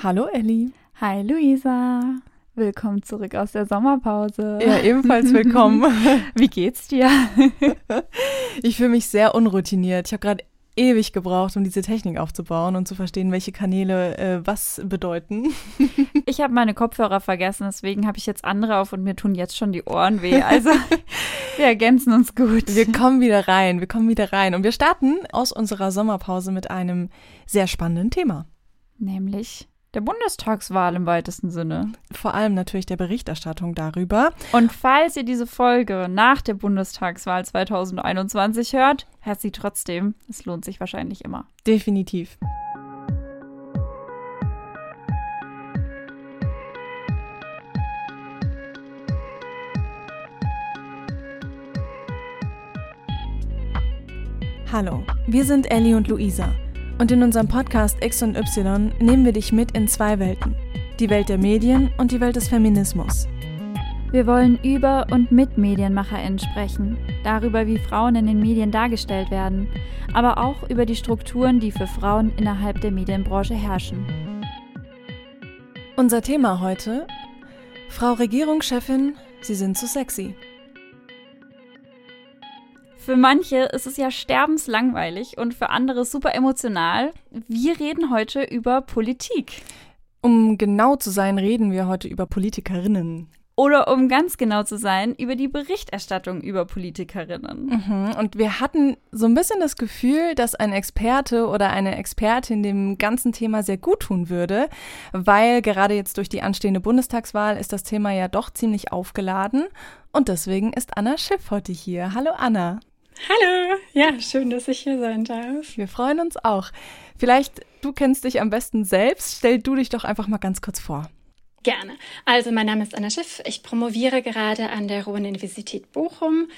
Hallo Elli. Hi Luisa. Willkommen zurück aus der Sommerpause. Ja, ebenfalls willkommen. Wie geht's dir? ich fühle mich sehr unroutiniert. Ich habe gerade ewig gebraucht, um diese Technik aufzubauen und zu verstehen, welche Kanäle äh, was bedeuten. ich habe meine Kopfhörer vergessen, deswegen habe ich jetzt andere auf und mir tun jetzt schon die Ohren weh. Also wir ergänzen uns gut. Wir kommen wieder rein, wir kommen wieder rein und wir starten aus unserer Sommerpause mit einem sehr spannenden Thema. Nämlich der Bundestagswahl im weitesten Sinne. Vor allem natürlich der Berichterstattung darüber. Und falls ihr diese Folge nach der Bundestagswahl 2021 hört, hört sie trotzdem. Es lohnt sich wahrscheinlich immer. Definitiv. Hallo, wir sind Ellie und Luisa. Und in unserem Podcast X und Y nehmen wir dich mit in zwei Welten. Die Welt der Medien und die Welt des Feminismus. Wir wollen über und mit MedienmacherInnen sprechen, darüber, wie Frauen in den Medien dargestellt werden, aber auch über die Strukturen, die für Frauen innerhalb der Medienbranche herrschen. Unser Thema heute: Frau Regierungschefin, Sie sind zu sexy. Für manche ist es ja sterbenslangweilig und für andere super emotional. Wir reden heute über Politik. Um genau zu sein, reden wir heute über Politikerinnen. Oder um ganz genau zu sein, über die Berichterstattung über Politikerinnen. Mhm. Und wir hatten so ein bisschen das Gefühl, dass ein Experte oder eine Expertin dem ganzen Thema sehr gut tun würde, weil gerade jetzt durch die anstehende Bundestagswahl ist das Thema ja doch ziemlich aufgeladen. Und deswegen ist Anna Schiff heute hier. Hallo Anna. Hallo, ja, schön, dass ich hier sein darf. Wir freuen uns auch. Vielleicht, du kennst dich am besten selbst. Stell du dich doch einfach mal ganz kurz vor. Gerne. Also, mein Name ist Anna Schiff. Ich promoviere gerade an der Ruhr-Universität Bochum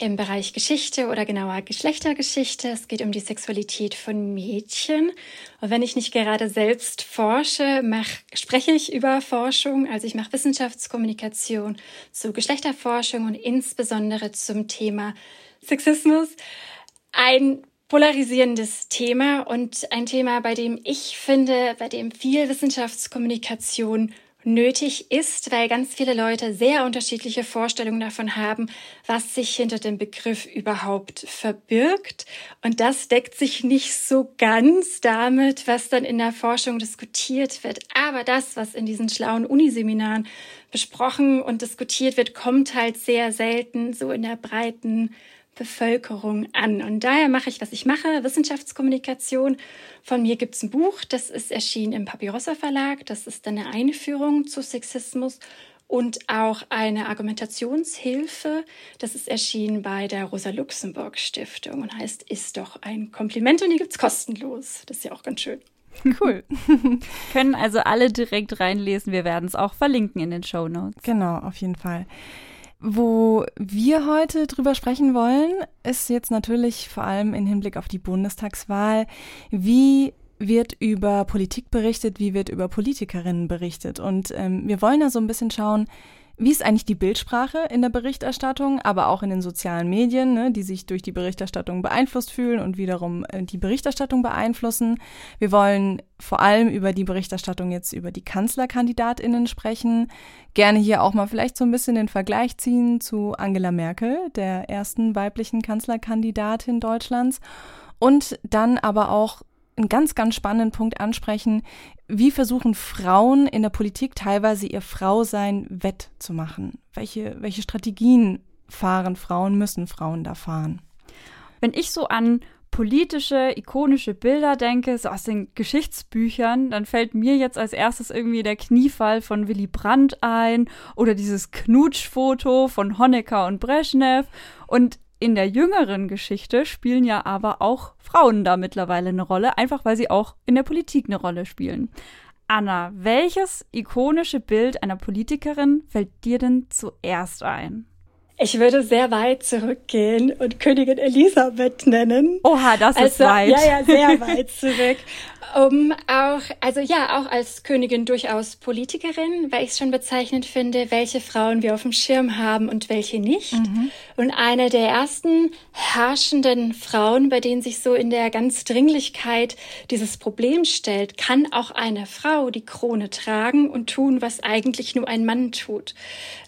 im Bereich Geschichte oder genauer Geschlechtergeschichte. Es geht um die Sexualität von Mädchen. Und wenn ich nicht gerade selbst forsche, mach, spreche ich über Forschung. Also, ich mache Wissenschaftskommunikation zu Geschlechterforschung und insbesondere zum Thema Sexismus ein polarisierendes Thema und ein Thema, bei dem ich finde, bei dem viel Wissenschaftskommunikation nötig ist, weil ganz viele Leute sehr unterschiedliche Vorstellungen davon haben, was sich hinter dem Begriff überhaupt verbirgt. Und das deckt sich nicht so ganz damit, was dann in der Forschung diskutiert wird. Aber das, was in diesen schlauen Uniseminaren besprochen und diskutiert wird, kommt halt sehr selten so in der breiten Bevölkerung an. Und daher mache ich, was ich mache, Wissenschaftskommunikation. Von mir gibt es ein Buch, das ist erschienen im Papyrossa Verlag. Das ist eine Einführung zu Sexismus und auch eine Argumentationshilfe. Das ist erschienen bei der Rosa-Luxemburg-Stiftung und heißt Ist doch ein Kompliment und die gibt es kostenlos. Das ist ja auch ganz schön. Cool. Können also alle direkt reinlesen. Wir werden es auch verlinken in den Show Notes. Genau, auf jeden Fall. Wo wir heute drüber sprechen wollen, ist jetzt natürlich vor allem im Hinblick auf die Bundestagswahl, wie wird über Politik berichtet, wie wird über Politikerinnen berichtet. Und ähm, wir wollen da so ein bisschen schauen, wie ist eigentlich die Bildsprache in der Berichterstattung, aber auch in den sozialen Medien, ne, die sich durch die Berichterstattung beeinflusst fühlen und wiederum äh, die Berichterstattung beeinflussen. Wir wollen vor allem über die Berichterstattung jetzt über die Kanzlerkandidatinnen sprechen. Gerne hier auch mal vielleicht so ein bisschen den Vergleich ziehen zu Angela Merkel, der ersten weiblichen Kanzlerkandidatin Deutschlands. Und dann aber auch einen ganz, ganz spannenden Punkt ansprechen. Wie versuchen Frauen in der Politik teilweise ihr Frausein wettzumachen? Welche, welche Strategien fahren Frauen, müssen Frauen da fahren? Wenn ich so an politische, ikonische Bilder denke, so aus den Geschichtsbüchern, dann fällt mir jetzt als erstes irgendwie der Kniefall von Willy Brandt ein oder dieses Knutschfoto von Honecker und Brezhnev. Und in der jüngeren Geschichte spielen ja aber auch Frauen da mittlerweile eine Rolle, einfach weil sie auch in der Politik eine Rolle spielen. Anna, welches ikonische Bild einer Politikerin fällt dir denn zuerst ein? Ich würde sehr weit zurückgehen und Königin Elisabeth nennen. Oha, das also, ist weit. Ja, ja, sehr weit zurück. Um auch, also ja, auch als Königin durchaus Politikerin, weil ich es schon bezeichnend finde, welche Frauen wir auf dem Schirm haben und welche nicht. Mhm. Und eine der ersten herrschenden Frauen, bei denen sich so in der ganz Dringlichkeit dieses Problem stellt, kann auch eine Frau die Krone tragen und tun, was eigentlich nur ein Mann tut.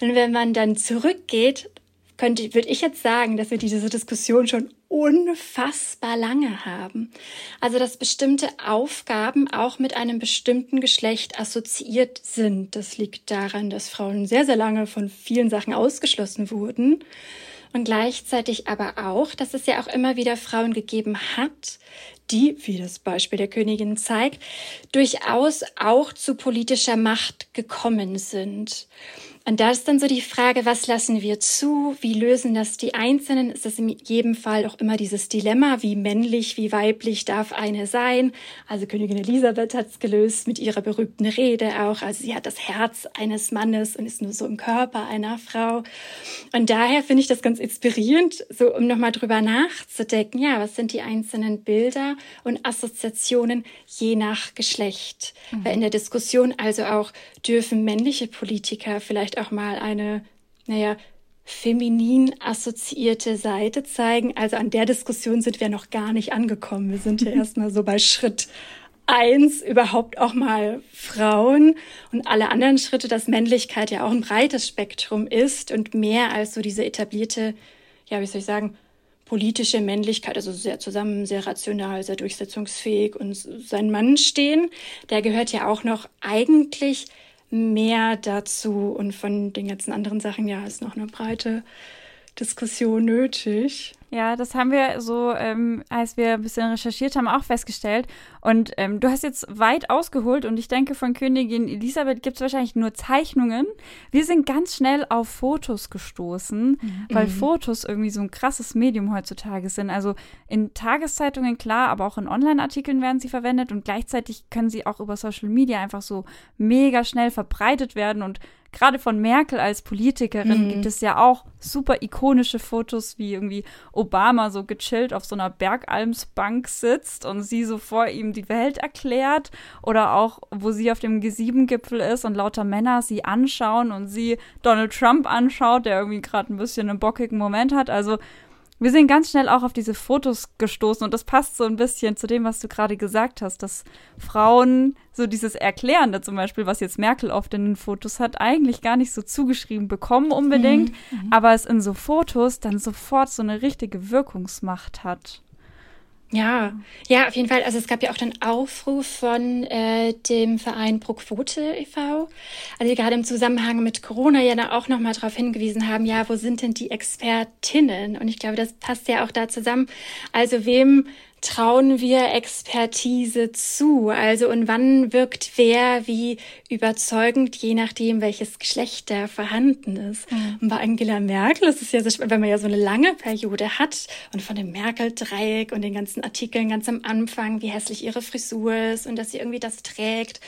Und wenn man dann zurückgeht, könnte, würde ich jetzt sagen, dass wir diese Diskussion schon unfassbar lange haben. Also, dass bestimmte Aufgaben auch mit einem bestimmten Geschlecht assoziiert sind. Das liegt daran, dass Frauen sehr, sehr lange von vielen Sachen ausgeschlossen wurden. Und gleichzeitig aber auch, dass es ja auch immer wieder Frauen gegeben hat, die, wie das Beispiel der Königin zeigt, durchaus auch zu politischer Macht gekommen sind. Und da ist dann so die Frage, was lassen wir zu? Wie lösen das die Einzelnen? Ist das in jedem Fall auch immer dieses Dilemma, wie männlich, wie weiblich darf eine sein? Also Königin Elisabeth hat es gelöst mit ihrer berühmten Rede auch. Also sie hat das Herz eines Mannes und ist nur so im Körper einer Frau. Und daher finde ich das ganz inspirierend, so um nochmal drüber nachzudenken. Ja, was sind die einzelnen Bilder und Assoziationen je nach Geschlecht? Mhm. Weil in der Diskussion also auch dürfen männliche Politiker vielleicht auch mal eine, naja, feminin assoziierte Seite zeigen. Also an der Diskussion sind wir noch gar nicht angekommen. Wir sind ja erstmal so bei Schritt eins überhaupt auch mal Frauen und alle anderen Schritte, dass Männlichkeit ja auch ein breites Spektrum ist und mehr als so diese etablierte, ja, wie soll ich sagen, politische Männlichkeit, also sehr zusammen, sehr rational, sehr durchsetzungsfähig und sein Mann stehen. Der gehört ja auch noch eigentlich mehr dazu und von den ganzen anderen Sachen, ja, ist noch eine breite Diskussion nötig. Ja, das haben wir so, ähm, als wir ein bisschen recherchiert haben, auch festgestellt. Und ähm, du hast jetzt weit ausgeholt und ich denke, von Königin Elisabeth gibt es wahrscheinlich nur Zeichnungen. Wir sind ganz schnell auf Fotos gestoßen, mhm. weil. Fotos irgendwie so ein krasses Medium heutzutage sind. Also in Tageszeitungen klar, aber auch in Online-Artikeln werden sie verwendet und gleichzeitig können sie auch über Social Media einfach so mega schnell verbreitet werden und gerade von Merkel als Politikerin mhm. gibt es ja auch super ikonische Fotos, wie irgendwie Obama so gechillt auf so einer Bergalmsbank sitzt und sie so vor ihm die Welt erklärt. Oder auch, wo sie auf dem G7-Gipfel ist und lauter Männer sie anschauen und sie Donald Trump anschaut, der irgendwie gerade ein bisschen einen bockigen Moment hat. Also wir sind ganz schnell auch auf diese Fotos gestoßen und das passt so ein bisschen zu dem, was du gerade gesagt hast, dass Frauen so dieses Erklärende zum Beispiel, was jetzt Merkel oft in den Fotos hat, eigentlich gar nicht so zugeschrieben bekommen unbedingt, mhm. mhm. aber es in so Fotos dann sofort so eine richtige Wirkungsmacht hat. Ja, ja, auf jeden Fall. Also es gab ja auch den Aufruf von äh, dem Verein Pro Quote e.V., also die gerade im Zusammenhang mit Corona ja da auch nochmal darauf hingewiesen haben, ja, wo sind denn die Expertinnen? Und ich glaube, das passt ja auch da zusammen. Also wem trauen wir Expertise zu? Also und wann wirkt wer wie überzeugend, je nachdem, welches Geschlecht da vorhanden ist. Mhm. Und bei Angela Merkel ist es ja so spannend, wenn man ja so eine lange Periode hat und von dem Merkel-Dreieck und den ganzen Artikeln ganz am Anfang, wie hässlich ihre Frisur ist und dass sie irgendwie das trägt.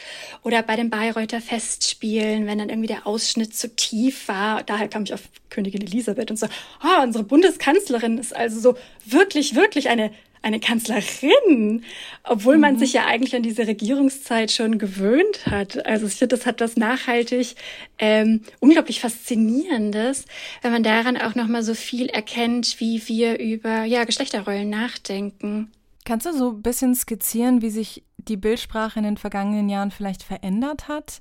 Oder bei den Bayreuther Festspielen, wenn dann irgendwie der Ausschnitt zu tief war. Daher kam ich auf Königin Elisabeth und so, ah, oh, unsere Bundeskanzlerin ist also so wirklich, wirklich eine eine Kanzlerin, obwohl man mhm. sich ja eigentlich an diese Regierungszeit schon gewöhnt hat. Also ich finde, das hat was nachhaltig ähm, unglaublich faszinierendes, wenn man daran auch noch mal so viel erkennt, wie wir über ja Geschlechterrollen nachdenken. Kannst du so ein bisschen skizzieren, wie sich die Bildsprache in den vergangenen Jahren vielleicht verändert hat?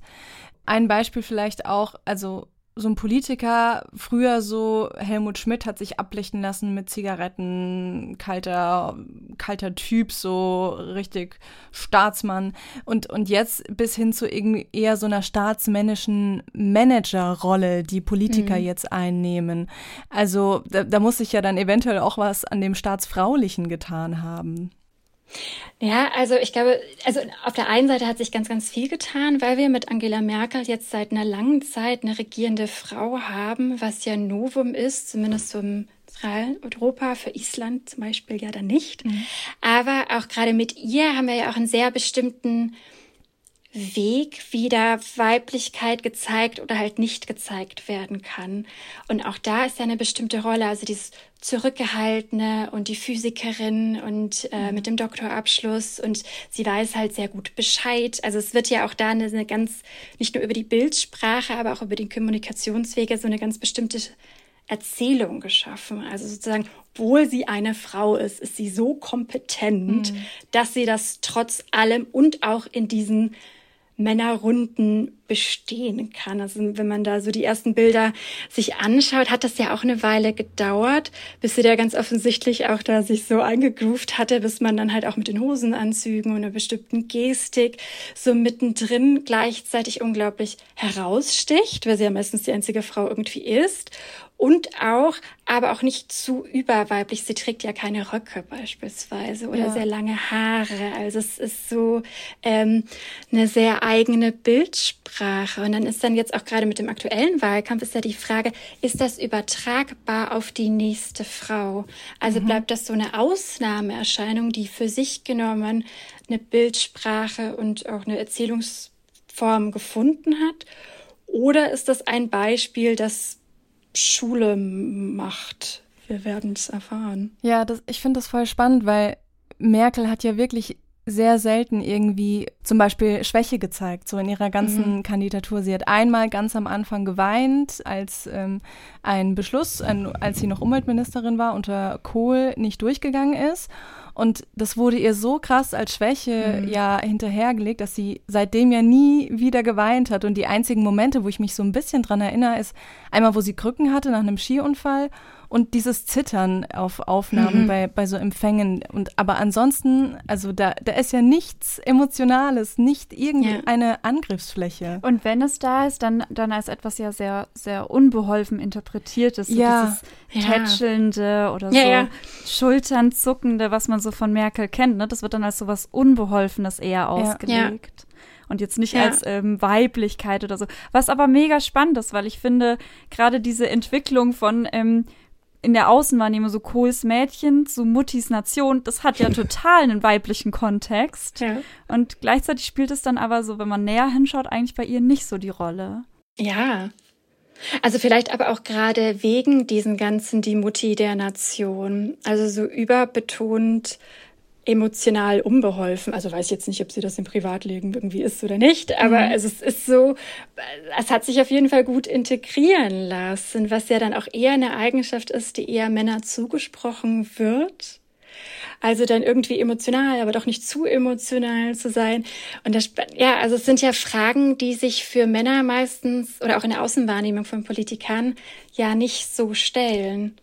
Ein Beispiel vielleicht auch, also so ein Politiker, früher so Helmut Schmidt hat sich ablichten lassen mit Zigaretten, kalter, kalter Typ, so richtig Staatsmann. Und, und jetzt bis hin zu irgendwie eher so einer staatsmännischen Managerrolle, die Politiker mhm. jetzt einnehmen. Also da, da muss sich ja dann eventuell auch was an dem Staatsfraulichen getan haben. Ja, also ich glaube, also auf der einen Seite hat sich ganz, ganz viel getan, weil wir mit Angela Merkel jetzt seit einer langen Zeit eine regierende Frau haben, was ja Novum ist, zumindest so im Europa, für Island zum Beispiel ja dann nicht. Mhm. Aber auch gerade mit ihr haben wir ja auch einen sehr bestimmten Weg, wie da Weiblichkeit gezeigt oder halt nicht gezeigt werden kann. Und auch da ist ja eine bestimmte Rolle, also dieses Zurückgehaltene und die Physikerin und äh, mhm. mit dem Doktorabschluss und sie weiß halt sehr gut Bescheid. Also es wird ja auch da eine, eine ganz, nicht nur über die Bildsprache, aber auch über die Kommunikationswege so eine ganz bestimmte Erzählung geschaffen. Also sozusagen, obwohl sie eine Frau ist, ist sie so kompetent, mhm. dass sie das trotz allem und auch in diesen Männerrunden bestehen kann. Also wenn man da so die ersten Bilder sich anschaut, hat das ja auch eine Weile gedauert, bis sie da ganz offensichtlich auch da sich so eingegroovt hatte, bis man dann halt auch mit den Hosenanzügen und einer bestimmten Gestik so mittendrin gleichzeitig unglaublich heraussticht, weil sie ja meistens die einzige Frau irgendwie ist und auch, aber auch nicht zu überweiblich. Sie trägt ja keine Röcke beispielsweise oder ja. sehr lange Haare. Also es ist so ähm, eine sehr eigene Bildsprache. Und dann ist dann jetzt auch gerade mit dem aktuellen Wahlkampf ist ja die Frage, ist das übertragbar auf die nächste Frau? Also mhm. bleibt das so eine Ausnahmeerscheinung, die für sich genommen eine Bildsprache und auch eine Erzählungsform gefunden hat? Oder ist das ein Beispiel, das Schule macht. Wir werden es erfahren. Ja, das, ich finde das voll spannend, weil Merkel hat ja wirklich sehr selten irgendwie zum Beispiel Schwäche gezeigt, so in ihrer ganzen mhm. Kandidatur. Sie hat einmal ganz am Anfang geweint, als ähm, ein Beschluss, ein, als sie noch Umweltministerin war, unter Kohl nicht durchgegangen ist. Und das wurde ihr so krass als Schwäche mhm. ja hinterhergelegt, dass sie seitdem ja nie wieder geweint hat. Und die einzigen Momente, wo ich mich so ein bisschen dran erinnere, ist einmal, wo sie Krücken hatte nach einem Skiunfall und dieses Zittern auf Aufnahmen mhm. bei, bei so Empfängen. Und aber ansonsten, also da, da ist ja nichts Emotionales, nicht irgendeine ja. Angriffsfläche. Und wenn es da ist, dann, dann als etwas ja sehr, sehr unbeholfen interpretiertes. So ja. dieses Tätschelnde oder ja, so Schultern zuckende, was man so von Merkel kennt. Ne? Das wird dann als so was Unbeholfenes eher ausgelegt und jetzt nicht ja. als ähm, Weiblichkeit oder so. Was aber mega spannend ist, weil ich finde, gerade diese Entwicklung von ähm, in der Außenwahrnehmung so Kohls Mädchen zu Muttis Nation, das hat ja total einen weiblichen Kontext. Ja. Und gleichzeitig spielt es dann aber so, wenn man näher hinschaut, eigentlich bei ihr nicht so die Rolle. Ja. Also vielleicht aber auch gerade wegen diesen ganzen die Mutti der Nation. Also so überbetont emotional unbeholfen. Also weiß ich jetzt nicht, ob sie das im Privatleben irgendwie ist oder nicht, aber mhm. also es ist so, es hat sich auf jeden Fall gut integrieren lassen, was ja dann auch eher eine Eigenschaft ist, die eher Männer zugesprochen wird. Also dann irgendwie emotional, aber doch nicht zu emotional zu sein. Und das, ja, also es sind ja Fragen, die sich für Männer meistens oder auch in der Außenwahrnehmung von Politikern ja nicht so stellen.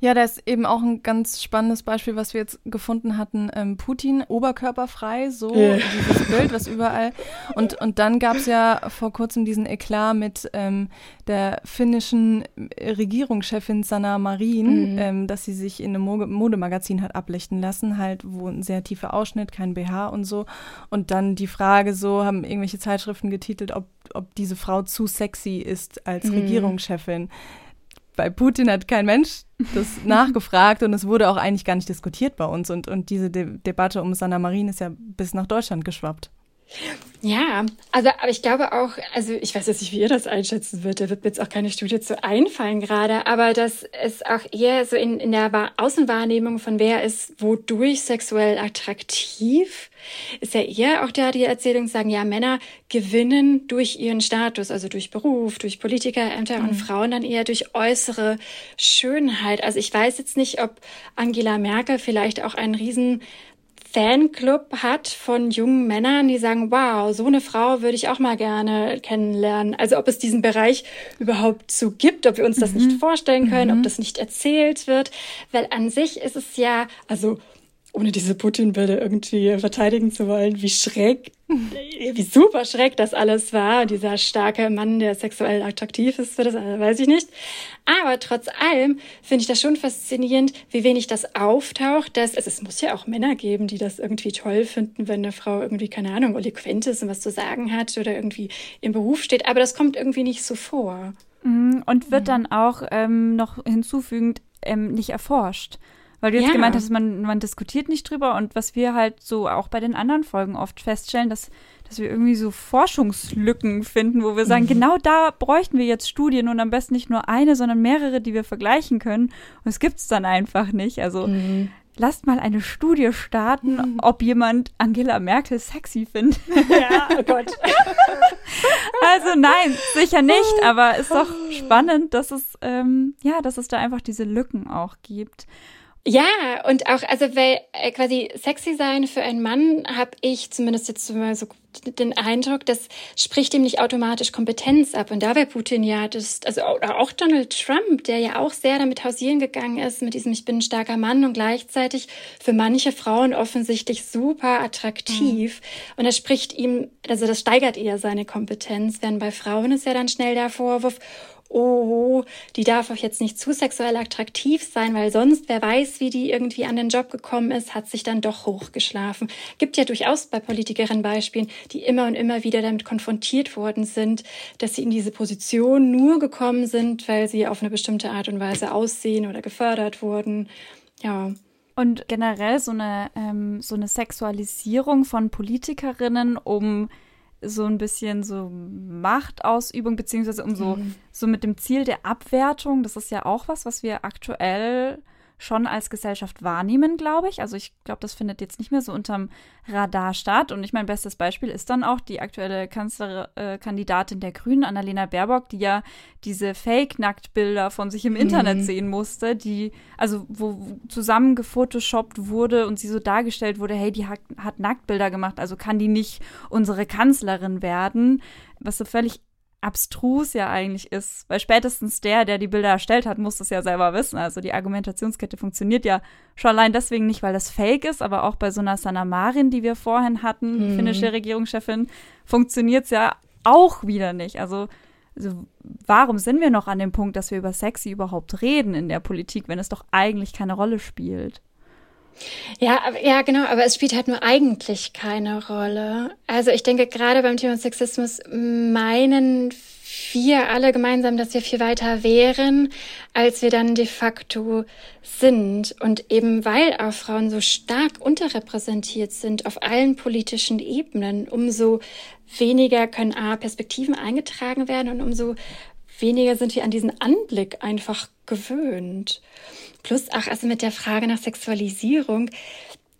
Ja, da ist eben auch ein ganz spannendes Beispiel, was wir jetzt gefunden hatten. Ähm, Putin, oberkörperfrei, so yeah. dieses Bild, was überall. Und, und dann gab es ja vor kurzem diesen Eklat mit ähm, der finnischen Regierungschefin Sanna Marin, mhm. ähm, dass sie sich in einem Modemagazin hat ablichten lassen, halt, wo ein sehr tiefer Ausschnitt, kein BH und so. Und dann die Frage so, haben irgendwelche Zeitschriften getitelt, ob, ob diese Frau zu sexy ist als mhm. Regierungschefin bei Putin hat kein Mensch das nachgefragt und es wurde auch eigentlich gar nicht diskutiert bei uns. Und, und diese De Debatte um Sanna Marin ist ja bis nach Deutschland geschwappt. Ja, also aber ich glaube auch, also ich weiß jetzt nicht, wie ihr das einschätzen würdet, da wird mir jetzt auch keine Studie zu einfallen gerade, aber dass es auch eher so in, in der Außenwahrnehmung von wer ist wodurch sexuell attraktiv, ist ja eher auch da die Erzählung sagen, ja, Männer gewinnen durch ihren Status, also durch Beruf, durch Politikerämter mhm. und Frauen dann eher durch äußere Schönheit. Also ich weiß jetzt nicht, ob Angela Merkel vielleicht auch einen riesen Fanclub hat von jungen Männern, die sagen, wow, so eine Frau würde ich auch mal gerne kennenlernen. Also ob es diesen Bereich überhaupt so gibt, ob wir uns das mhm. nicht vorstellen können, mhm. ob das nicht erzählt wird. Weil an sich ist es ja, also ohne diese Putin-Bilder irgendwie verteidigen zu wollen, wie schräg, wie super schräg das alles war. Dieser starke Mann, der sexuell attraktiv ist, für das weiß ich nicht. Aber trotz allem finde ich das schon faszinierend, wie wenig das auftaucht, dass also es muss ja auch Männer geben, die das irgendwie toll finden, wenn eine Frau irgendwie, keine Ahnung, eloquent ist und was zu sagen hat oder irgendwie im Beruf steht. Aber das kommt irgendwie nicht so vor. Mhm, und wird dann auch ähm, noch hinzufügend ähm, nicht erforscht. Weil du jetzt ja. gemeint hast, man, man diskutiert nicht drüber und was wir halt so auch bei den anderen Folgen oft feststellen, dass, dass wir irgendwie so Forschungslücken finden, wo wir sagen, mhm. genau da bräuchten wir jetzt Studien und am besten nicht nur eine, sondern mehrere, die wir vergleichen können. Und es gibt es dann einfach nicht. Also mhm. lasst mal eine Studie starten, mhm. ob jemand Angela Merkel sexy findet. Ja, oh Gott. also nein, sicher nicht, aber es ist doch spannend, dass es, ähm, ja, dass es da einfach diese Lücken auch gibt. Ja, und auch, also weil äh, quasi sexy sein für einen Mann habe ich zumindest jetzt mal so den Eindruck, das spricht ihm nicht automatisch Kompetenz ab. Und da wäre Putin ja, das, also auch Donald Trump, der ja auch sehr damit hausieren gegangen ist, mit diesem Ich bin ein starker Mann und gleichzeitig für manche Frauen offensichtlich super attraktiv. Mhm. Und das spricht ihm, also das steigert eher seine Kompetenz, während bei Frauen ist ja dann schnell der Vorwurf, oh, die darf auch jetzt nicht zu sexuell attraktiv sein, weil sonst, wer weiß, wie die irgendwie an den Job gekommen ist, hat sich dann doch hochgeschlafen. Gibt ja durchaus bei Politikerinnen Beispielen, die immer und immer wieder damit konfrontiert worden sind, dass sie in diese Position nur gekommen sind, weil sie auf eine bestimmte Art und Weise aussehen oder gefördert wurden. Ja. Und generell so eine, ähm, so eine Sexualisierung von Politikerinnen, um so ein bisschen so Machtausübung, beziehungsweise um so, mhm. so mit dem Ziel der Abwertung, das ist ja auch was, was wir aktuell schon als Gesellschaft wahrnehmen, glaube ich. Also ich glaube, das findet jetzt nicht mehr so unterm Radar statt. Und ich mein bestes Beispiel ist dann auch die aktuelle Kanzlerkandidatin der Grünen, Annalena Baerbock, die ja diese Fake-Nacktbilder von sich im Internet mhm. sehen musste, die, also wo zusammen gefotoshoppt wurde und sie so dargestellt wurde, hey, die hat, hat Nacktbilder gemacht, also kann die nicht unsere Kanzlerin werden, was so völlig abstrus ja eigentlich ist. Weil spätestens der, der die Bilder erstellt hat, muss das ja selber wissen. Also die Argumentationskette funktioniert ja schon allein deswegen nicht, weil das fake ist, aber auch bei so einer Sanna Marin, die wir vorhin hatten, hm. finnische Regierungschefin, funktioniert es ja auch wieder nicht. Also, also warum sind wir noch an dem Punkt, dass wir über Sexy überhaupt reden in der Politik, wenn es doch eigentlich keine Rolle spielt? Ja, ja, genau, aber es spielt halt nur eigentlich keine Rolle. Also ich denke, gerade beim Thema Sexismus meinen wir alle gemeinsam, dass wir viel weiter wären, als wir dann de facto sind. Und eben weil auch Frauen so stark unterrepräsentiert sind auf allen politischen Ebenen, umso weniger können A, Perspektiven eingetragen werden und umso weniger sind wir an diesen Anblick einfach gewöhnt. Plus auch also mit der Frage nach Sexualisierung,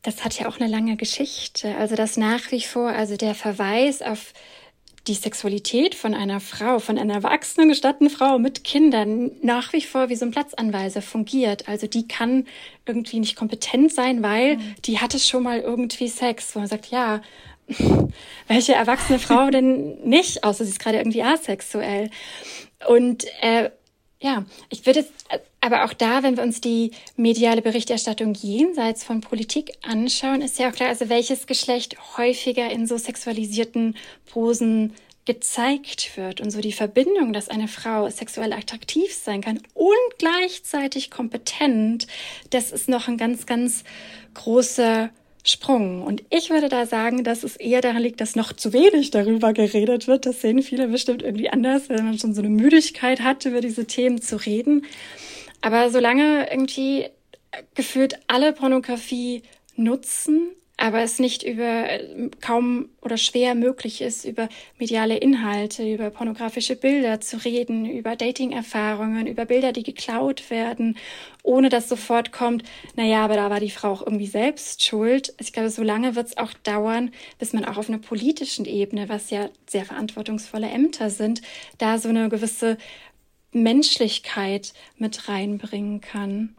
das hat ja auch eine lange Geschichte. Also das nach wie vor, also der Verweis auf die Sexualität von einer Frau, von einer erwachsenen, gestatteten Frau mit Kindern nach wie vor wie so ein Platzanweiser fungiert. Also die kann irgendwie nicht kompetent sein, weil mhm. die hatte schon mal irgendwie Sex, wo man sagt, ja, welche erwachsene Frau denn nicht, außer sie ist gerade irgendwie asexuell. Und äh, ja, ich würde es, aber auch da, wenn wir uns die mediale Berichterstattung jenseits von Politik anschauen, ist ja auch klar, also welches Geschlecht häufiger in so sexualisierten Posen gezeigt wird und so die Verbindung, dass eine Frau sexuell attraktiv sein kann und gleichzeitig kompetent, das ist noch ein ganz, ganz großer Sprung. Und ich würde da sagen, dass es eher daran liegt, dass noch zu wenig darüber geredet wird. Das sehen viele bestimmt irgendwie anders, wenn man schon so eine Müdigkeit hat, über diese Themen zu reden. Aber solange irgendwie gefühlt alle Pornografie nutzen, aber es nicht über kaum oder schwer möglich ist, über mediale Inhalte, über pornografische Bilder zu reden, über Dating-Erfahrungen, über Bilder, die geklaut werden, ohne dass sofort kommt, naja, aber da war die Frau auch irgendwie selbst schuld. Ich glaube, so lange wird es auch dauern, bis man auch auf einer politischen Ebene, was ja sehr verantwortungsvolle Ämter sind, da so eine gewisse Menschlichkeit mit reinbringen kann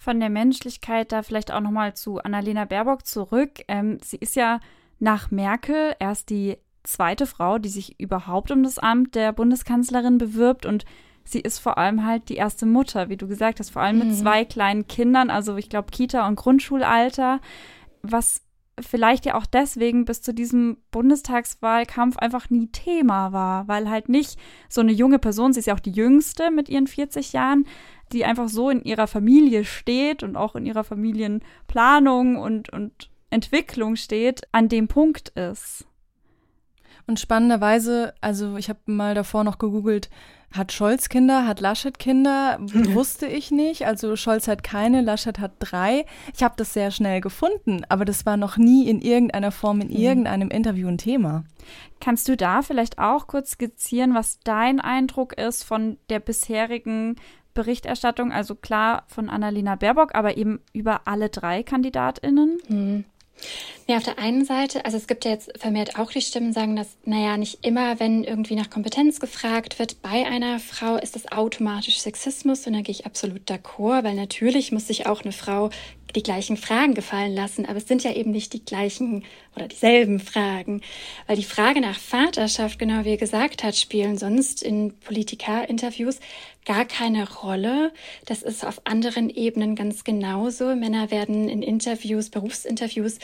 von der Menschlichkeit da vielleicht auch nochmal zu Annalena Baerbock zurück. Ähm, sie ist ja nach Merkel erst die zweite Frau, die sich überhaupt um das Amt der Bundeskanzlerin bewirbt und sie ist vor allem halt die erste Mutter, wie du gesagt hast, vor allem mhm. mit zwei kleinen Kindern, also ich glaube Kita und Grundschulalter, was vielleicht ja auch deswegen bis zu diesem Bundestagswahlkampf einfach nie Thema war, weil halt nicht so eine junge Person, sie ist ja auch die jüngste mit ihren 40 Jahren, die einfach so in ihrer Familie steht und auch in ihrer Familienplanung und, und Entwicklung steht, an dem Punkt ist. Und spannenderweise, also ich habe mal davor noch gegoogelt, hat Scholz Kinder, hat Laschet Kinder? Wusste ich nicht. Also Scholz hat keine, Laschet hat drei. Ich habe das sehr schnell gefunden, aber das war noch nie in irgendeiner Form in mhm. irgendeinem Interview ein Thema. Kannst du da vielleicht auch kurz skizzieren, was dein Eindruck ist von der bisherigen Berichterstattung? Also klar von Annalena Baerbock, aber eben über alle drei KandidatInnen? Mhm. Ja, auf der einen Seite, also es gibt ja jetzt vermehrt auch die Stimmen, sagen, dass, naja, nicht immer, wenn irgendwie nach Kompetenz gefragt wird bei einer Frau, ist das automatisch Sexismus. Und da gehe ich absolut d'accord, weil natürlich muss sich auch eine Frau die gleichen Fragen gefallen lassen, aber es sind ja eben nicht die gleichen oder dieselben Fragen, weil die Frage nach Vaterschaft, genau wie er gesagt hat, spielen sonst in Politikerinterviews gar keine Rolle. Das ist auf anderen Ebenen ganz genauso. Männer werden in Interviews, Berufsinterviews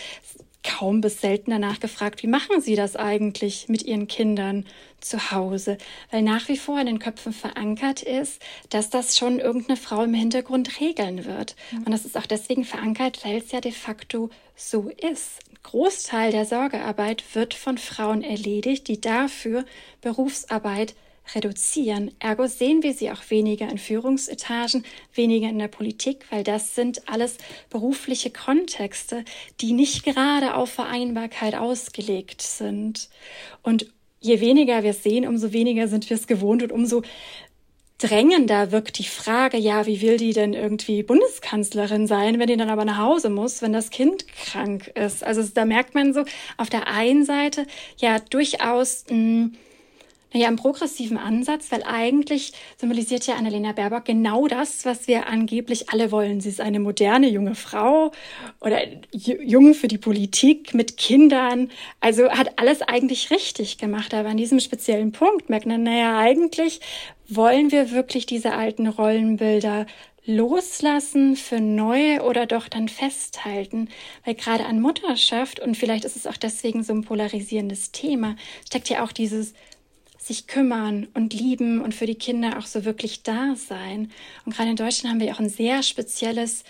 kaum bis seltener nachgefragt, wie machen Sie das eigentlich mit Ihren Kindern zu Hause? Weil nach wie vor in den Köpfen verankert ist, dass das schon irgendeine Frau im Hintergrund regeln wird. Und das ist auch deswegen verankert, weil es ja de facto so ist. Ein Großteil der Sorgearbeit wird von Frauen erledigt, die dafür Berufsarbeit reduzieren. Ergo sehen wir sie auch weniger in Führungsetagen, weniger in der Politik, weil das sind alles berufliche Kontexte, die nicht gerade auf Vereinbarkeit ausgelegt sind. Und je weniger wir sehen, umso weniger sind wir es gewohnt und umso drängender wirkt die Frage, ja, wie will die denn irgendwie Bundeskanzlerin sein, wenn die dann aber nach Hause muss, wenn das Kind krank ist? Also da merkt man so auf der einen Seite ja durchaus mh, naja, im progressiven Ansatz, weil eigentlich symbolisiert ja Annalena Baerbock genau das, was wir angeblich alle wollen. Sie ist eine moderne junge Frau oder jung für die Politik mit Kindern. Also hat alles eigentlich richtig gemacht. Aber an diesem speziellen Punkt merkt man, naja, eigentlich wollen wir wirklich diese alten Rollenbilder loslassen für neue oder doch dann festhalten, weil gerade an Mutterschaft und vielleicht ist es auch deswegen so ein polarisierendes Thema, steckt ja auch dieses sich kümmern und lieben und für die Kinder auch so wirklich da sein. Und gerade in Deutschland haben wir auch ein sehr spezielles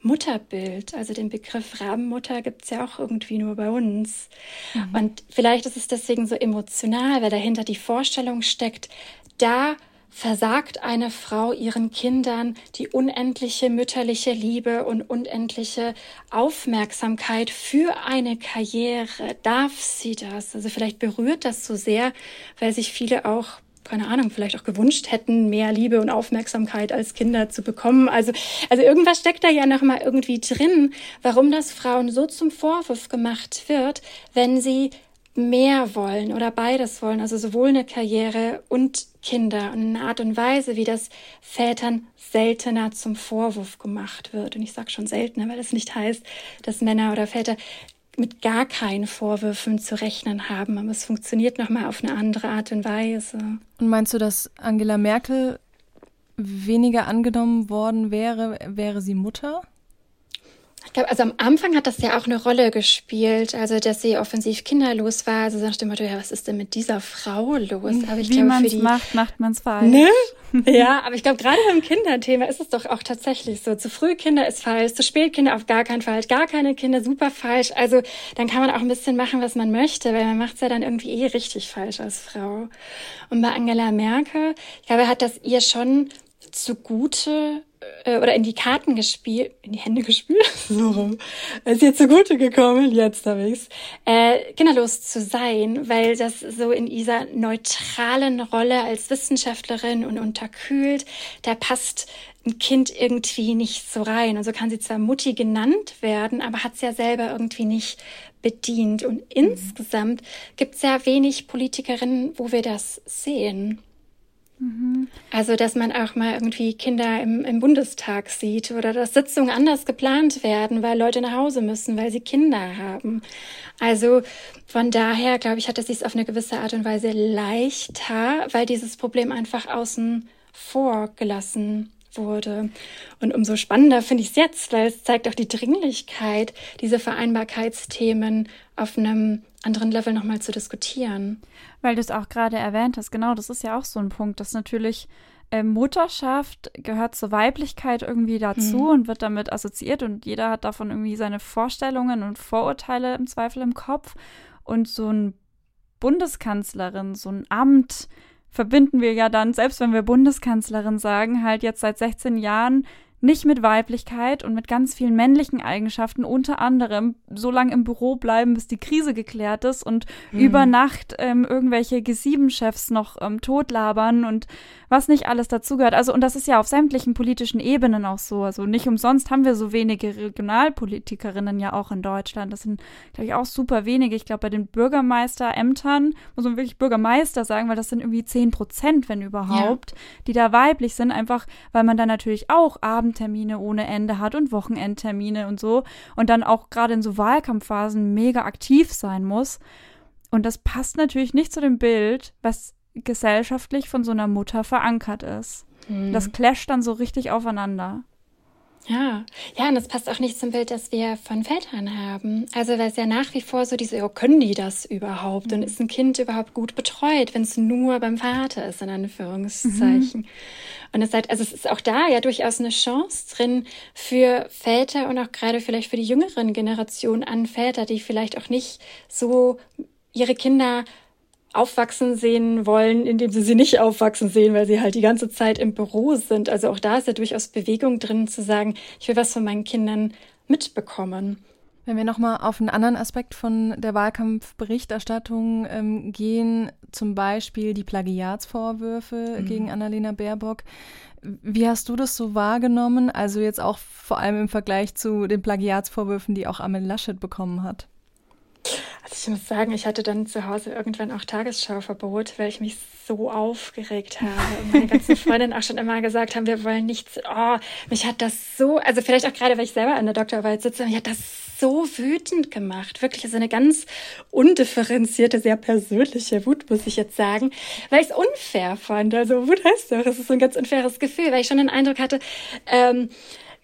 Mutterbild. Also den Begriff Rabenmutter gibt es ja auch irgendwie nur bei uns. Mhm. Und vielleicht ist es deswegen so emotional, weil dahinter die Vorstellung steckt, da versagt eine Frau ihren Kindern die unendliche mütterliche Liebe und unendliche Aufmerksamkeit für eine Karriere? Darf sie das? Also vielleicht berührt das so sehr, weil sich viele auch keine Ahnung, vielleicht auch gewünscht hätten, mehr Liebe und Aufmerksamkeit als Kinder zu bekommen. Also, also irgendwas steckt da ja noch mal irgendwie drin, warum das Frauen so zum Vorwurf gemacht wird, wenn sie mehr wollen oder beides wollen, also sowohl eine Karriere und Kinder und eine Art und Weise, wie das Vätern seltener zum Vorwurf gemacht wird. Und ich sage schon seltener, weil das nicht heißt, dass Männer oder Väter mit gar keinen Vorwürfen zu rechnen haben, aber es funktioniert nochmal auf eine andere Art und Weise. Und meinst du, dass Angela Merkel weniger angenommen worden wäre, wäre sie Mutter? Ich glaube, also am Anfang hat das ja auch eine Rolle gespielt, also dass sie offensiv kinderlos war. Also sagt immer, ja, was ist denn mit dieser Frau los? Aber ich Wie man es macht, macht man es falsch. Ne? Ja, aber ich glaube, gerade beim Kinderthema ist es doch auch tatsächlich so. Zu früh Kinder ist falsch, zu spät Kinder auf gar keinen Fall, gar keine Kinder super falsch. Also dann kann man auch ein bisschen machen, was man möchte, weil man macht es ja dann irgendwie eh richtig falsch als Frau. Und bei Angela Merkel, ich glaube, hat das ihr schon zugute äh, oder in die Karten gespielt, in die Hände gespielt, so ist jetzt zugute gekommen, jetzt habe ich's, äh, kinderlos zu sein, weil das so in dieser neutralen Rolle als Wissenschaftlerin und unterkühlt, da passt ein Kind irgendwie nicht so rein. Und so kann sie zwar Mutti genannt werden, aber hat es ja selber irgendwie nicht bedient. Und mhm. insgesamt gibt es ja wenig Politikerinnen, wo wir das sehen. Mhm. Also, dass man auch mal irgendwie Kinder im, im Bundestag sieht oder dass Sitzungen anders geplant werden, weil Leute nach Hause müssen, weil sie Kinder haben. Also von daher, glaube ich, hat es sich auf eine gewisse Art und Weise leichter, weil dieses Problem einfach außen vor gelassen wurde. Und umso spannender finde ich es jetzt, weil es zeigt auch die Dringlichkeit, diese Vereinbarkeitsthemen auf einem anderen Level nochmal zu diskutieren. Weil du es auch gerade erwähnt hast, genau, das ist ja auch so ein Punkt, dass natürlich äh, Mutterschaft gehört zur Weiblichkeit irgendwie dazu mhm. und wird damit assoziiert und jeder hat davon irgendwie seine Vorstellungen und Vorurteile im Zweifel im Kopf. Und so ein Bundeskanzlerin, so ein Amt, verbinden wir ja dann, selbst wenn wir Bundeskanzlerin sagen, halt jetzt seit 16 Jahren nicht mit Weiblichkeit und mit ganz vielen männlichen Eigenschaften, unter anderem so lange im Büro bleiben, bis die Krise geklärt ist und mhm. über Nacht ähm, irgendwelche G7-Chefs noch ähm, totlabern und was nicht alles dazugehört. Also, und das ist ja auf sämtlichen politischen Ebenen auch so. Also nicht umsonst haben wir so wenige Regionalpolitikerinnen ja auch in Deutschland. Das sind, glaube ich, auch super wenige. Ich glaube, bei den Bürgermeisterämtern muss man wirklich Bürgermeister sagen, weil das sind irgendwie zehn Prozent, wenn überhaupt, ja. die da weiblich sind, einfach weil man dann natürlich auch Abendtermine ohne Ende hat und Wochenendtermine und so. Und dann auch gerade in so Wahlkampfphasen mega aktiv sein muss. Und das passt natürlich nicht zu dem Bild, was gesellschaftlich von so einer Mutter verankert ist. Mhm. Das clasht dann so richtig aufeinander. Ja, ja, und das passt auch nicht zum Bild, das wir von Vätern haben. Also, weil es ja nach wie vor so diese, oh, können die das überhaupt? Mhm. Und ist ein Kind überhaupt gut betreut, wenn es nur beim Vater ist, in Anführungszeichen? Mhm. Und es, halt, also es ist auch da ja durchaus eine Chance drin für Väter und auch gerade vielleicht für die jüngeren Generationen an Väter, die vielleicht auch nicht so ihre Kinder aufwachsen sehen wollen, indem sie sie nicht aufwachsen sehen, weil sie halt die ganze Zeit im Büro sind. Also auch da ist ja durchaus Bewegung drin, zu sagen, ich will was von meinen Kindern mitbekommen. Wenn wir nochmal auf einen anderen Aspekt von der Wahlkampfberichterstattung ähm, gehen, zum Beispiel die Plagiatsvorwürfe mhm. gegen Annalena Baerbock. Wie hast du das so wahrgenommen? Also jetzt auch vor allem im Vergleich zu den Plagiatsvorwürfen, die auch Amel Laschet bekommen hat. Also ich muss sagen, ich hatte dann zu Hause irgendwann auch Tagesschauverbot, weil ich mich so aufgeregt habe. Und meine ganzen Freundinnen auch schon immer gesagt haben, wir wollen nichts. Oh, mich hat das so, also vielleicht auch gerade, weil ich selber an der Doktorarbeit sitze, mich hat das so wütend gemacht. Wirklich, also eine ganz undifferenzierte, sehr persönliche Wut, muss ich jetzt sagen, weil ich es unfair fand. Also Wut heißt doch, es ist so ein ganz unfaires Gefühl, weil ich schon den Eindruck hatte, ähm,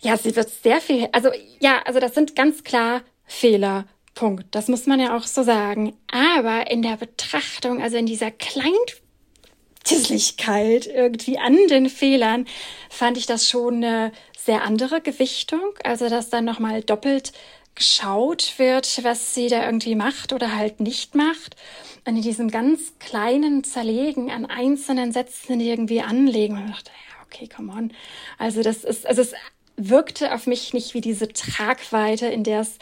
ja, sie wird sehr viel, also ja, also das sind ganz klar Fehler Punkt. Das muss man ja auch so sagen. Aber in der Betrachtung, also in dieser Kleintisslichkeit irgendwie an den Fehlern, fand ich das schon eine sehr andere Gewichtung. Also, dass dann nochmal doppelt geschaut wird, was sie da irgendwie macht oder halt nicht macht. Und in diesem ganz kleinen Zerlegen an einzelnen Sätzen irgendwie anlegen. Und ich dachte, ja, okay, come on. Also das ist, also es wirkte auf mich nicht wie diese Tragweite, in der es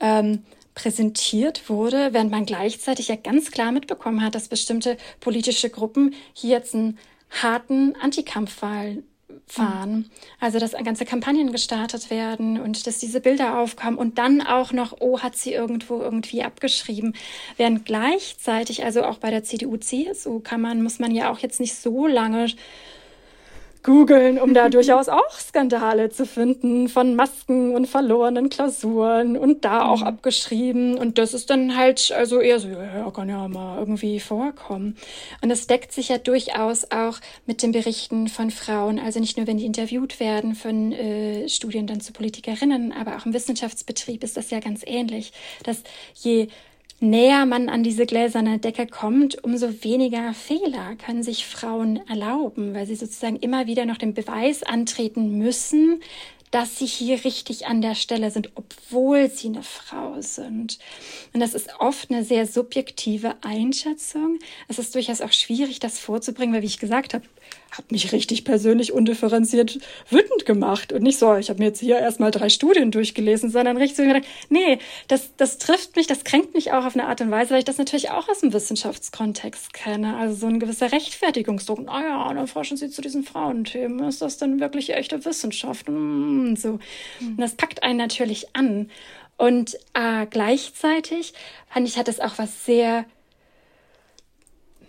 ähm, präsentiert wurde, während man gleichzeitig ja ganz klar mitbekommen hat, dass bestimmte politische Gruppen hier jetzt einen harten Antikampfwahl fahren. Also, dass ganze Kampagnen gestartet werden und dass diese Bilder aufkommen und dann auch noch, oh, hat sie irgendwo irgendwie abgeschrieben. Während gleichzeitig, also auch bei der CDU, CSU kann man, muss man ja auch jetzt nicht so lange googeln, um da durchaus auch Skandale zu finden von Masken und verlorenen Klausuren und da auch mhm. abgeschrieben. Und das ist dann halt also eher so, ja, kann ja mal irgendwie vorkommen. Und das deckt sich ja durchaus auch mit den Berichten von Frauen. Also nicht nur, wenn die interviewt werden von äh, Studien dann zu Politikerinnen, aber auch im Wissenschaftsbetrieb ist das ja ganz ähnlich, dass je näher man an diese gläserne Decke kommt, umso weniger Fehler können sich Frauen erlauben, weil sie sozusagen immer wieder noch den Beweis antreten müssen, dass sie hier richtig an der Stelle sind, obwohl sie eine Frau sind. Und das ist oft eine sehr subjektive Einschätzung. Es ist durchaus auch schwierig, das vorzubringen, weil, wie ich gesagt habe, hat mich richtig persönlich undifferenziert wütend gemacht. Und nicht so, ich habe mir jetzt hier erstmal drei Studien durchgelesen, sondern richtig so gedacht, nee, das, das trifft mich, das kränkt mich auch auf eine Art und Weise, weil ich das natürlich auch aus dem Wissenschaftskontext kenne. Also so ein gewisser Rechtfertigungsdruck. Naja, dann forschen Sie zu diesen Frauenthemen. Ist das denn wirklich echte Wissenschaft? Und so. Und das packt einen natürlich an. Und äh, gleichzeitig fand ich, hat es auch was sehr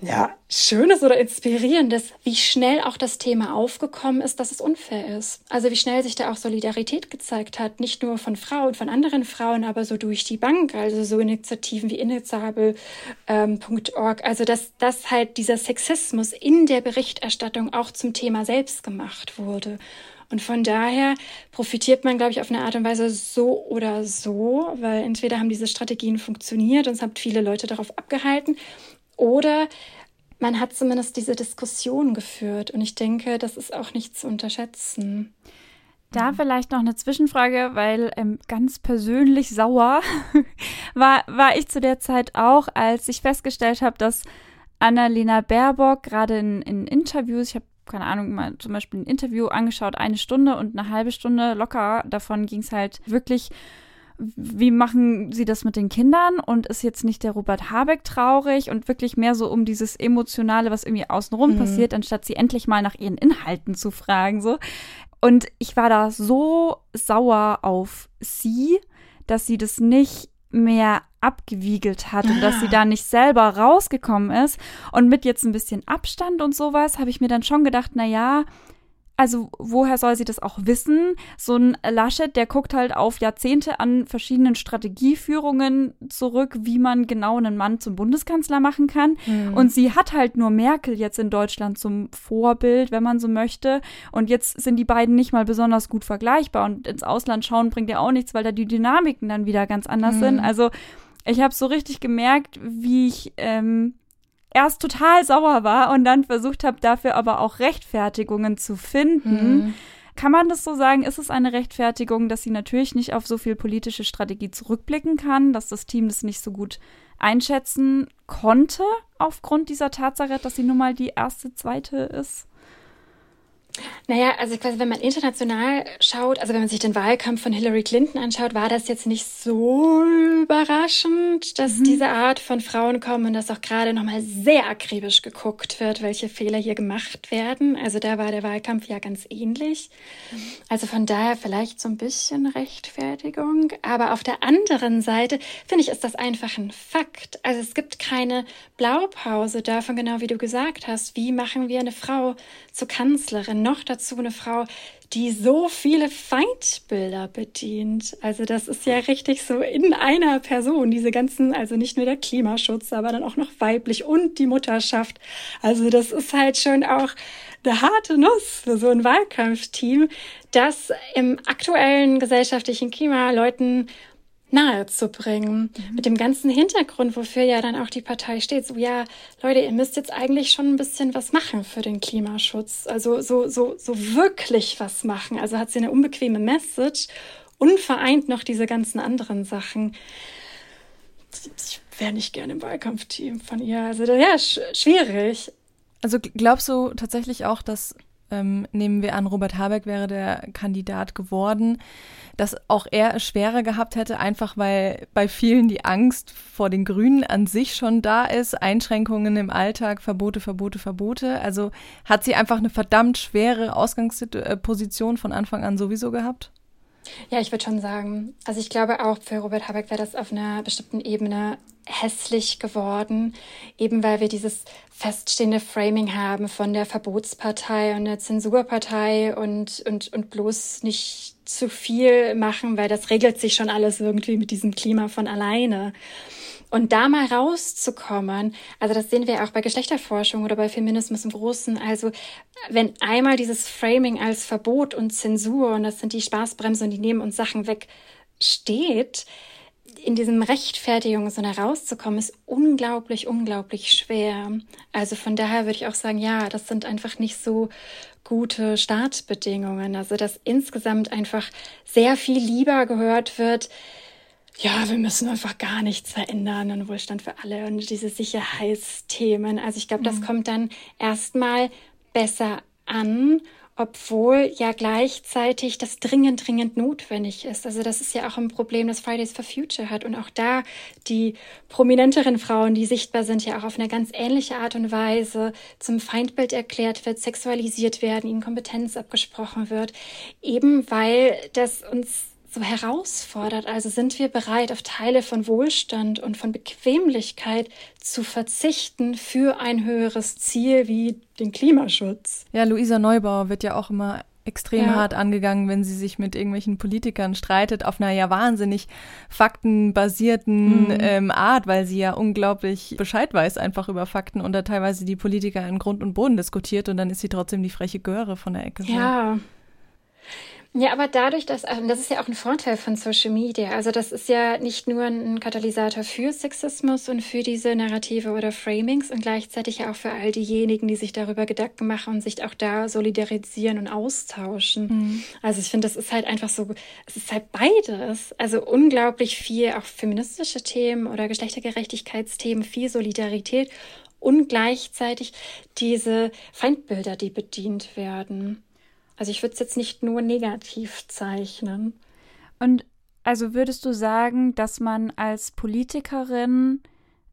ja, Schönes oder Inspirierendes, wie schnell auch das Thema aufgekommen ist, dass es unfair ist. Also wie schnell sich da auch Solidarität gezeigt hat, nicht nur von Frauen, von anderen Frauen, aber so durch die Bank, also so Initiativen wie initiable.org, ähm, also dass, dass halt dieser Sexismus in der Berichterstattung auch zum Thema selbst gemacht wurde. Und von daher profitiert man, glaube ich, auf eine Art und Weise so oder so, weil entweder haben diese Strategien funktioniert und es haben viele Leute darauf abgehalten oder man hat zumindest diese Diskussion geführt. Und ich denke, das ist auch nicht zu unterschätzen. Da vielleicht noch eine Zwischenfrage, weil ähm, ganz persönlich sauer war, war ich zu der Zeit auch, als ich festgestellt habe, dass Annalena Baerbock gerade in, in Interviews, ich habe keine Ahnung, mal zum Beispiel ein Interview angeschaut, eine Stunde und eine halbe Stunde locker davon ging es halt wirklich wie machen sie das mit den Kindern und ist jetzt nicht der Robert Habeck traurig und wirklich mehr so um dieses Emotionale, was irgendwie außenrum mhm. passiert, anstatt sie endlich mal nach ihren Inhalten zu fragen, so. Und ich war da so sauer auf sie, dass sie das nicht mehr abgewiegelt hat und dass sie ah. da nicht selber rausgekommen ist. Und mit jetzt ein bisschen Abstand und sowas habe ich mir dann schon gedacht, na ja, also woher soll sie das auch wissen? So ein Laschet, der guckt halt auf Jahrzehnte an verschiedenen Strategieführungen zurück, wie man genau einen Mann zum Bundeskanzler machen kann. Mhm. Und sie hat halt nur Merkel jetzt in Deutschland zum Vorbild, wenn man so möchte. Und jetzt sind die beiden nicht mal besonders gut vergleichbar. Und ins Ausland schauen bringt ja auch nichts, weil da die Dynamiken dann wieder ganz anders mhm. sind. Also ich habe so richtig gemerkt, wie ich ähm, erst total sauer war und dann versucht habe, dafür aber auch Rechtfertigungen zu finden. Mhm. Kann man das so sagen? Ist es eine Rechtfertigung, dass sie natürlich nicht auf so viel politische Strategie zurückblicken kann, dass das Team das nicht so gut einschätzen konnte aufgrund dieser Tatsache, dass sie nun mal die erste, zweite ist? Naja, also quasi, wenn man international schaut, also wenn man sich den Wahlkampf von Hillary Clinton anschaut, war das jetzt nicht so überraschend, dass mhm. diese Art von Frauen kommen und dass auch gerade nochmal sehr akribisch geguckt wird, welche Fehler hier gemacht werden. Also da war der Wahlkampf ja ganz ähnlich. Also von daher vielleicht so ein bisschen Rechtfertigung. Aber auf der anderen Seite finde ich, ist das einfach ein Fakt. Also es gibt keine Blaupause davon, genau wie du gesagt hast. Wie machen wir eine Frau zur Kanzlerin? Noch dazu eine Frau, die so viele Feindbilder bedient. Also das ist ja richtig so in einer Person, diese ganzen, also nicht nur der Klimaschutz, aber dann auch noch weiblich und die Mutterschaft. Also das ist halt schon auch eine harte Nuss für so ein Wahlkampfteam, das im aktuellen gesellschaftlichen Klima Leuten nahezubringen. Mhm. Mit dem ganzen Hintergrund, wofür ja dann auch die Partei steht. So, ja, Leute, ihr müsst jetzt eigentlich schon ein bisschen was machen für den Klimaschutz. Also so, so, so wirklich was machen. Also hat sie eine unbequeme Message und vereint noch diese ganzen anderen Sachen. Ich wäre nicht gerne im Wahlkampfteam von ihr. Also ja, sch schwierig. Also glaubst du tatsächlich auch, dass ähm, nehmen wir an, Robert Habeck wäre der Kandidat geworden, dass auch er es schwerer gehabt hätte, einfach weil bei vielen die Angst vor den Grünen an sich schon da ist, Einschränkungen im Alltag, Verbote, Verbote, Verbote. Also hat sie einfach eine verdammt schwere Ausgangsposition von Anfang an sowieso gehabt? Ja, ich würde schon sagen. Also ich glaube auch für Robert Habeck wäre das auf einer bestimmten Ebene hässlich geworden, eben weil wir dieses feststehende Framing haben von der Verbotspartei und der Zensurpartei und, und, und bloß nicht zu viel machen, weil das regelt sich schon alles irgendwie mit diesem Klima von alleine. Und da mal rauszukommen, also das sehen wir auch bei Geschlechterforschung oder bei Feminismus im Großen. Also wenn einmal dieses Framing als Verbot und Zensur und das sind die Spaßbremse und die nehmen uns Sachen weg steht, in diesem Rechtfertigung so herauszukommen, ist unglaublich, unglaublich schwer. Also von daher würde ich auch sagen, ja, das sind einfach nicht so gute Startbedingungen. Also dass insgesamt einfach sehr viel lieber gehört wird, ja, wir müssen einfach gar nichts verändern und Wohlstand für alle und diese Sicherheitsthemen. Also ich glaube, das mhm. kommt dann erstmal besser an obwohl ja gleichzeitig das dringend, dringend notwendig ist. Also das ist ja auch ein Problem, das Fridays for Future hat. Und auch da die prominenteren Frauen, die sichtbar sind, ja auch auf eine ganz ähnliche Art und Weise zum Feindbild erklärt wird, sexualisiert werden, ihnen Kompetenz abgesprochen wird, eben weil das uns so herausfordert. Also sind wir bereit, auf Teile von Wohlstand und von Bequemlichkeit zu verzichten für ein höheres Ziel wie den Klimaschutz. Ja, Luisa Neubauer wird ja auch immer extrem ja. hart angegangen, wenn sie sich mit irgendwelchen Politikern streitet, auf einer ja wahnsinnig faktenbasierten mhm. ähm, Art, weil sie ja unglaublich Bescheid weiß einfach über Fakten und da teilweise die Politiker in Grund und Boden diskutiert und dann ist sie trotzdem die freche Göre von der Ecke. Ja. Ja, aber dadurch, dass, ähm, das ist ja auch ein Vorteil von Social Media. Also das ist ja nicht nur ein Katalysator für Sexismus und für diese Narrative oder Framings und gleichzeitig ja auch für all diejenigen, die sich darüber Gedanken machen und sich auch da solidarisieren und austauschen. Mhm. Also ich finde, das ist halt einfach so, es ist halt beides. Also unglaublich viel, auch feministische Themen oder Geschlechtergerechtigkeitsthemen, viel Solidarität und gleichzeitig diese Feindbilder, die bedient werden. Also ich würde es jetzt nicht nur negativ zeichnen. Und also würdest du sagen, dass man als Politikerin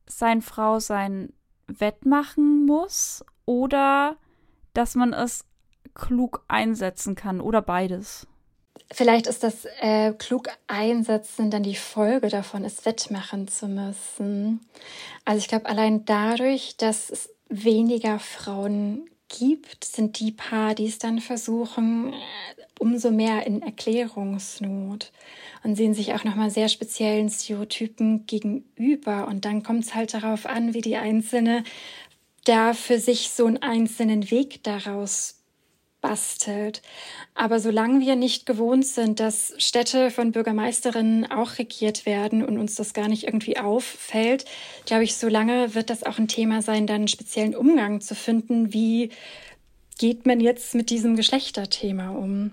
sein Frau sein wettmachen muss oder dass man es klug einsetzen kann oder beides? Vielleicht ist das äh, klug einsetzen dann die Folge davon, es wettmachen zu müssen. Also ich glaube, allein dadurch, dass es weniger Frauen gibt, sind die Paar, die es dann versuchen, äh, umso mehr in Erklärungsnot und sehen sich auch nochmal sehr speziellen Stereotypen gegenüber. Und dann kommt es halt darauf an, wie die Einzelne da für sich so einen einzelnen Weg daraus bastelt. Aber solange wir nicht gewohnt sind, dass Städte von Bürgermeisterinnen auch regiert werden und uns das gar nicht irgendwie auffällt, glaube ich, solange wird das auch ein Thema sein, dann einen speziellen Umgang zu finden. Wie geht man jetzt mit diesem Geschlechterthema um?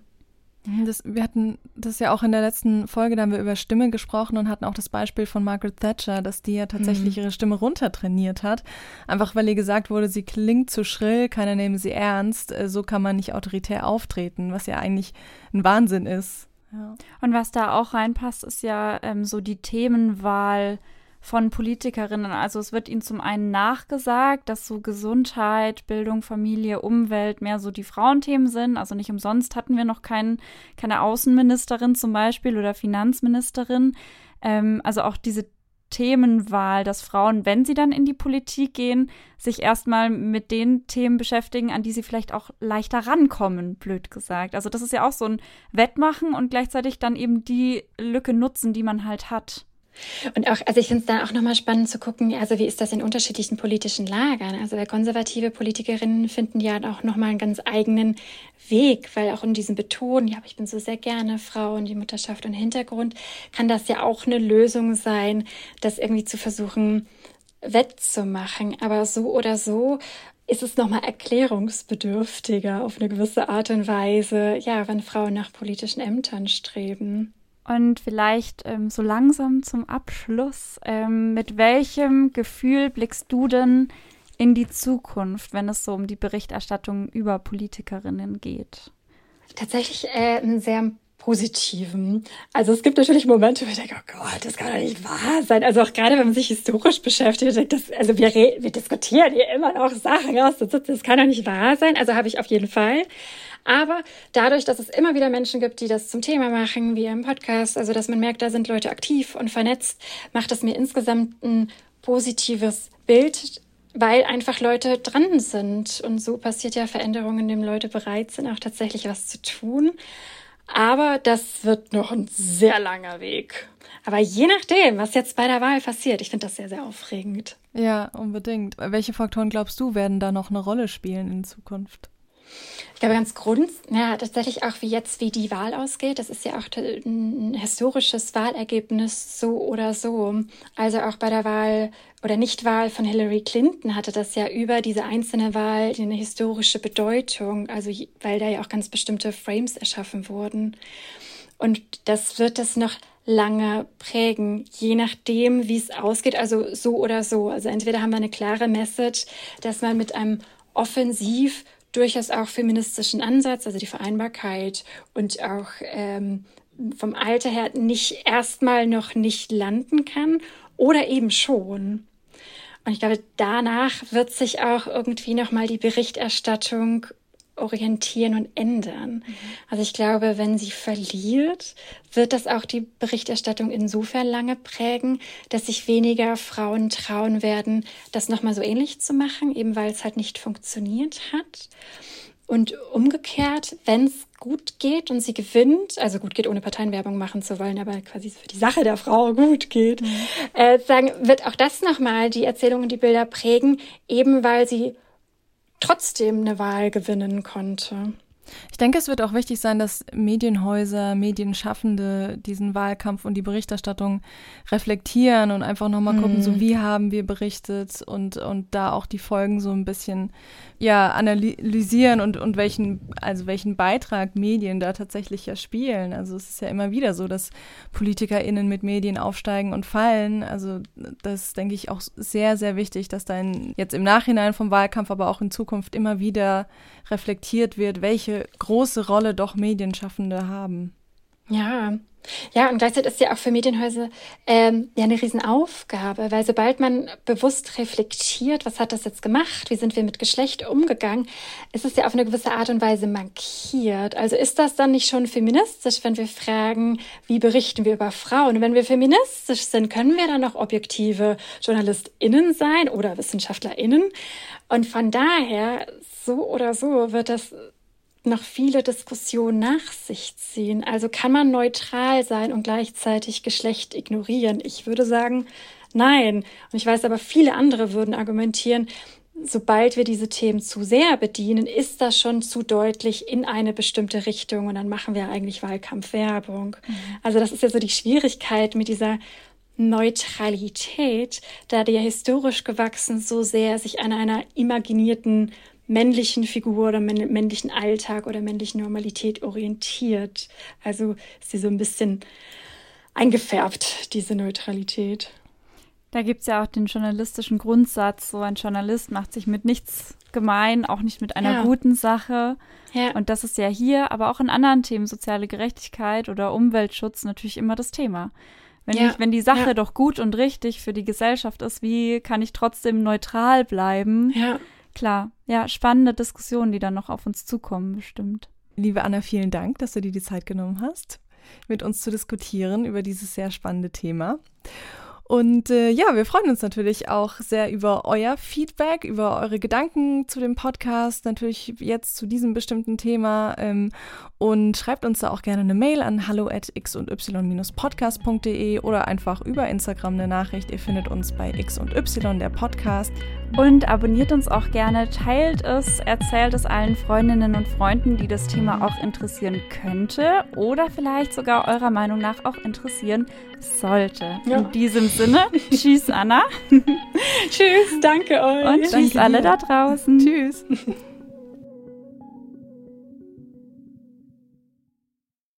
Das, wir hatten das ja auch in der letzten Folge, da haben wir über Stimme gesprochen und hatten auch das Beispiel von Margaret Thatcher, dass die ja tatsächlich mhm. ihre Stimme runtertrainiert hat. Einfach weil ihr gesagt wurde, sie klingt zu schrill, keiner nehme sie ernst, äh, so kann man nicht autoritär auftreten, was ja eigentlich ein Wahnsinn ist. Ja. Und was da auch reinpasst, ist ja ähm, so die Themenwahl von Politikerinnen. Also es wird ihnen zum einen nachgesagt, dass so Gesundheit, Bildung, Familie, Umwelt mehr so die Frauenthemen sind. Also nicht umsonst hatten wir noch kein, keine Außenministerin zum Beispiel oder Finanzministerin. Ähm, also auch diese Themenwahl, dass Frauen, wenn sie dann in die Politik gehen, sich erstmal mit den Themen beschäftigen, an die sie vielleicht auch leichter rankommen, blöd gesagt. Also das ist ja auch so ein Wettmachen und gleichzeitig dann eben die Lücke nutzen, die man halt hat. Und auch, also ich finde es da auch nochmal spannend zu gucken, also wie ist das in unterschiedlichen politischen Lagern? Also konservative Politikerinnen finden ja auch nochmal einen ganz eigenen Weg, weil auch in diesem Betonen, ja, ich bin so sehr gerne Frau und die Mutterschaft und Hintergrund, kann das ja auch eine Lösung sein, das irgendwie zu versuchen wettzumachen. Aber so oder so ist es nochmal erklärungsbedürftiger auf eine gewisse Art und Weise, ja, wenn Frauen nach politischen Ämtern streben. Und vielleicht ähm, so langsam zum Abschluss, ähm, mit welchem Gefühl blickst du denn in die Zukunft, wenn es so um die Berichterstattung über Politikerinnen geht? Tatsächlich äh, einen sehr positiven. Also es gibt natürlich Momente, wo ich denke, oh Gott, das kann doch nicht wahr sein. Also auch gerade, wenn man sich historisch beschäftigt, das, also wir, wir diskutieren hier immer noch Sachen aus, das kann doch nicht wahr sein. Also habe ich auf jeden Fall. Aber dadurch, dass es immer wieder Menschen gibt, die das zum Thema machen, wie im Podcast, also dass man merkt, da sind Leute aktiv und vernetzt, macht es mir insgesamt ein positives Bild, weil einfach Leute dran sind. Und so passiert ja Veränderung, indem Leute bereit sind, auch tatsächlich was zu tun. Aber das wird noch ein sehr langer Weg. Aber je nachdem, was jetzt bei der Wahl passiert, ich finde das sehr, sehr aufregend. Ja, unbedingt. Welche Faktoren glaubst du, werden da noch eine Rolle spielen in Zukunft? Ich glaube ganz grund, ja, tatsächlich auch wie jetzt, wie die Wahl ausgeht. Das ist ja auch ein historisches Wahlergebnis so oder so. Also auch bei der Wahl oder Nichtwahl von Hillary Clinton hatte das ja über diese einzelne Wahl eine historische Bedeutung. Also weil da ja auch ganz bestimmte Frames erschaffen wurden. Und das wird das noch lange prägen, je nachdem, wie es ausgeht, also so oder so. Also entweder haben wir eine klare Message, dass man mit einem offensiv durchaus auch feministischen Ansatz, also die Vereinbarkeit und auch ähm, vom Alter her nicht erstmal noch nicht landen kann oder eben schon. Und ich glaube, danach wird sich auch irgendwie nochmal die Berichterstattung orientieren und ändern. Mhm. Also ich glaube, wenn sie verliert, wird das auch die Berichterstattung insofern lange prägen, dass sich weniger Frauen trauen werden, das nochmal so ähnlich zu machen, eben weil es halt nicht funktioniert hat. Und umgekehrt, wenn es gut geht und sie gewinnt, also gut geht, ohne Parteienwerbung machen zu wollen, aber quasi für die Sache der Frau gut geht, mhm. äh, sagen, wird auch das nochmal die Erzählung und die Bilder prägen, eben weil sie trotzdem eine Wahl gewinnen konnte. Ich denke, es wird auch wichtig sein, dass Medienhäuser, Medienschaffende diesen Wahlkampf und die Berichterstattung reflektieren und einfach nochmal gucken, so wie haben wir berichtet und, und da auch die Folgen so ein bisschen ja, analysieren und, und welchen, also welchen Beitrag Medien da tatsächlich ja spielen. Also es ist ja immer wieder so, dass PolitikerInnen mit Medien aufsteigen und fallen. Also das denke ich auch sehr, sehr wichtig, dass dann jetzt im Nachhinein vom Wahlkampf, aber auch in Zukunft immer wieder reflektiert wird, welche große Rolle doch Medienschaffende haben. Ja, ja, und gleichzeitig ist ja auch für Medienhäuser ähm, ja eine Riesenaufgabe, weil sobald man bewusst reflektiert, was hat das jetzt gemacht, wie sind wir mit Geschlecht umgegangen, ist es ja auf eine gewisse Art und Weise markiert. Also ist das dann nicht schon feministisch, wenn wir fragen, wie berichten wir über Frauen? Und wenn wir feministisch sind, können wir dann noch objektive JournalistInnen sein oder WissenschaftlerInnen? Und von daher, so oder so, wird das noch viele Diskussionen nach sich ziehen. Also kann man neutral sein und gleichzeitig Geschlecht ignorieren? Ich würde sagen, nein. Und ich weiß aber, viele andere würden argumentieren, sobald wir diese Themen zu sehr bedienen, ist das schon zu deutlich in eine bestimmte Richtung und dann machen wir eigentlich Wahlkampfwerbung. Mhm. Also das ist ja so die Schwierigkeit mit dieser Neutralität, da der historisch gewachsen so sehr sich an einer imaginierten männlichen Figur oder männlichen Alltag oder männlichen Normalität orientiert. Also ist sie so ein bisschen eingefärbt, diese Neutralität. Da gibt es ja auch den journalistischen Grundsatz, so ein Journalist macht sich mit nichts gemein, auch nicht mit einer ja. guten Sache. Ja. Und das ist ja hier, aber auch in anderen Themen, soziale Gerechtigkeit oder Umweltschutz, natürlich immer das Thema. Wenn, ja. ich, wenn die Sache doch gut und richtig für die Gesellschaft ist, wie kann ich trotzdem neutral bleiben? Ja. Klar, ja, spannende Diskussionen, die dann noch auf uns zukommen, bestimmt. Liebe Anna, vielen Dank, dass du dir die Zeit genommen hast, mit uns zu diskutieren über dieses sehr spannende Thema. Und äh, ja, wir freuen uns natürlich auch sehr über euer Feedback, über eure Gedanken zu dem Podcast, natürlich jetzt zu diesem bestimmten Thema. Ähm, und schreibt uns da auch gerne eine Mail an hallo at x und y-podcast.de oder einfach über Instagram eine Nachricht. Ihr findet uns bei x und y, der Podcast. Und abonniert uns auch gerne, teilt es, erzählt es allen Freundinnen und Freunden, die das Thema auch interessieren könnte oder vielleicht sogar eurer Meinung nach auch interessieren sollte. Ja. In diesem Sinne, tschüss Anna. tschüss, danke euch. Und tschüss alle da draußen. Tschüss.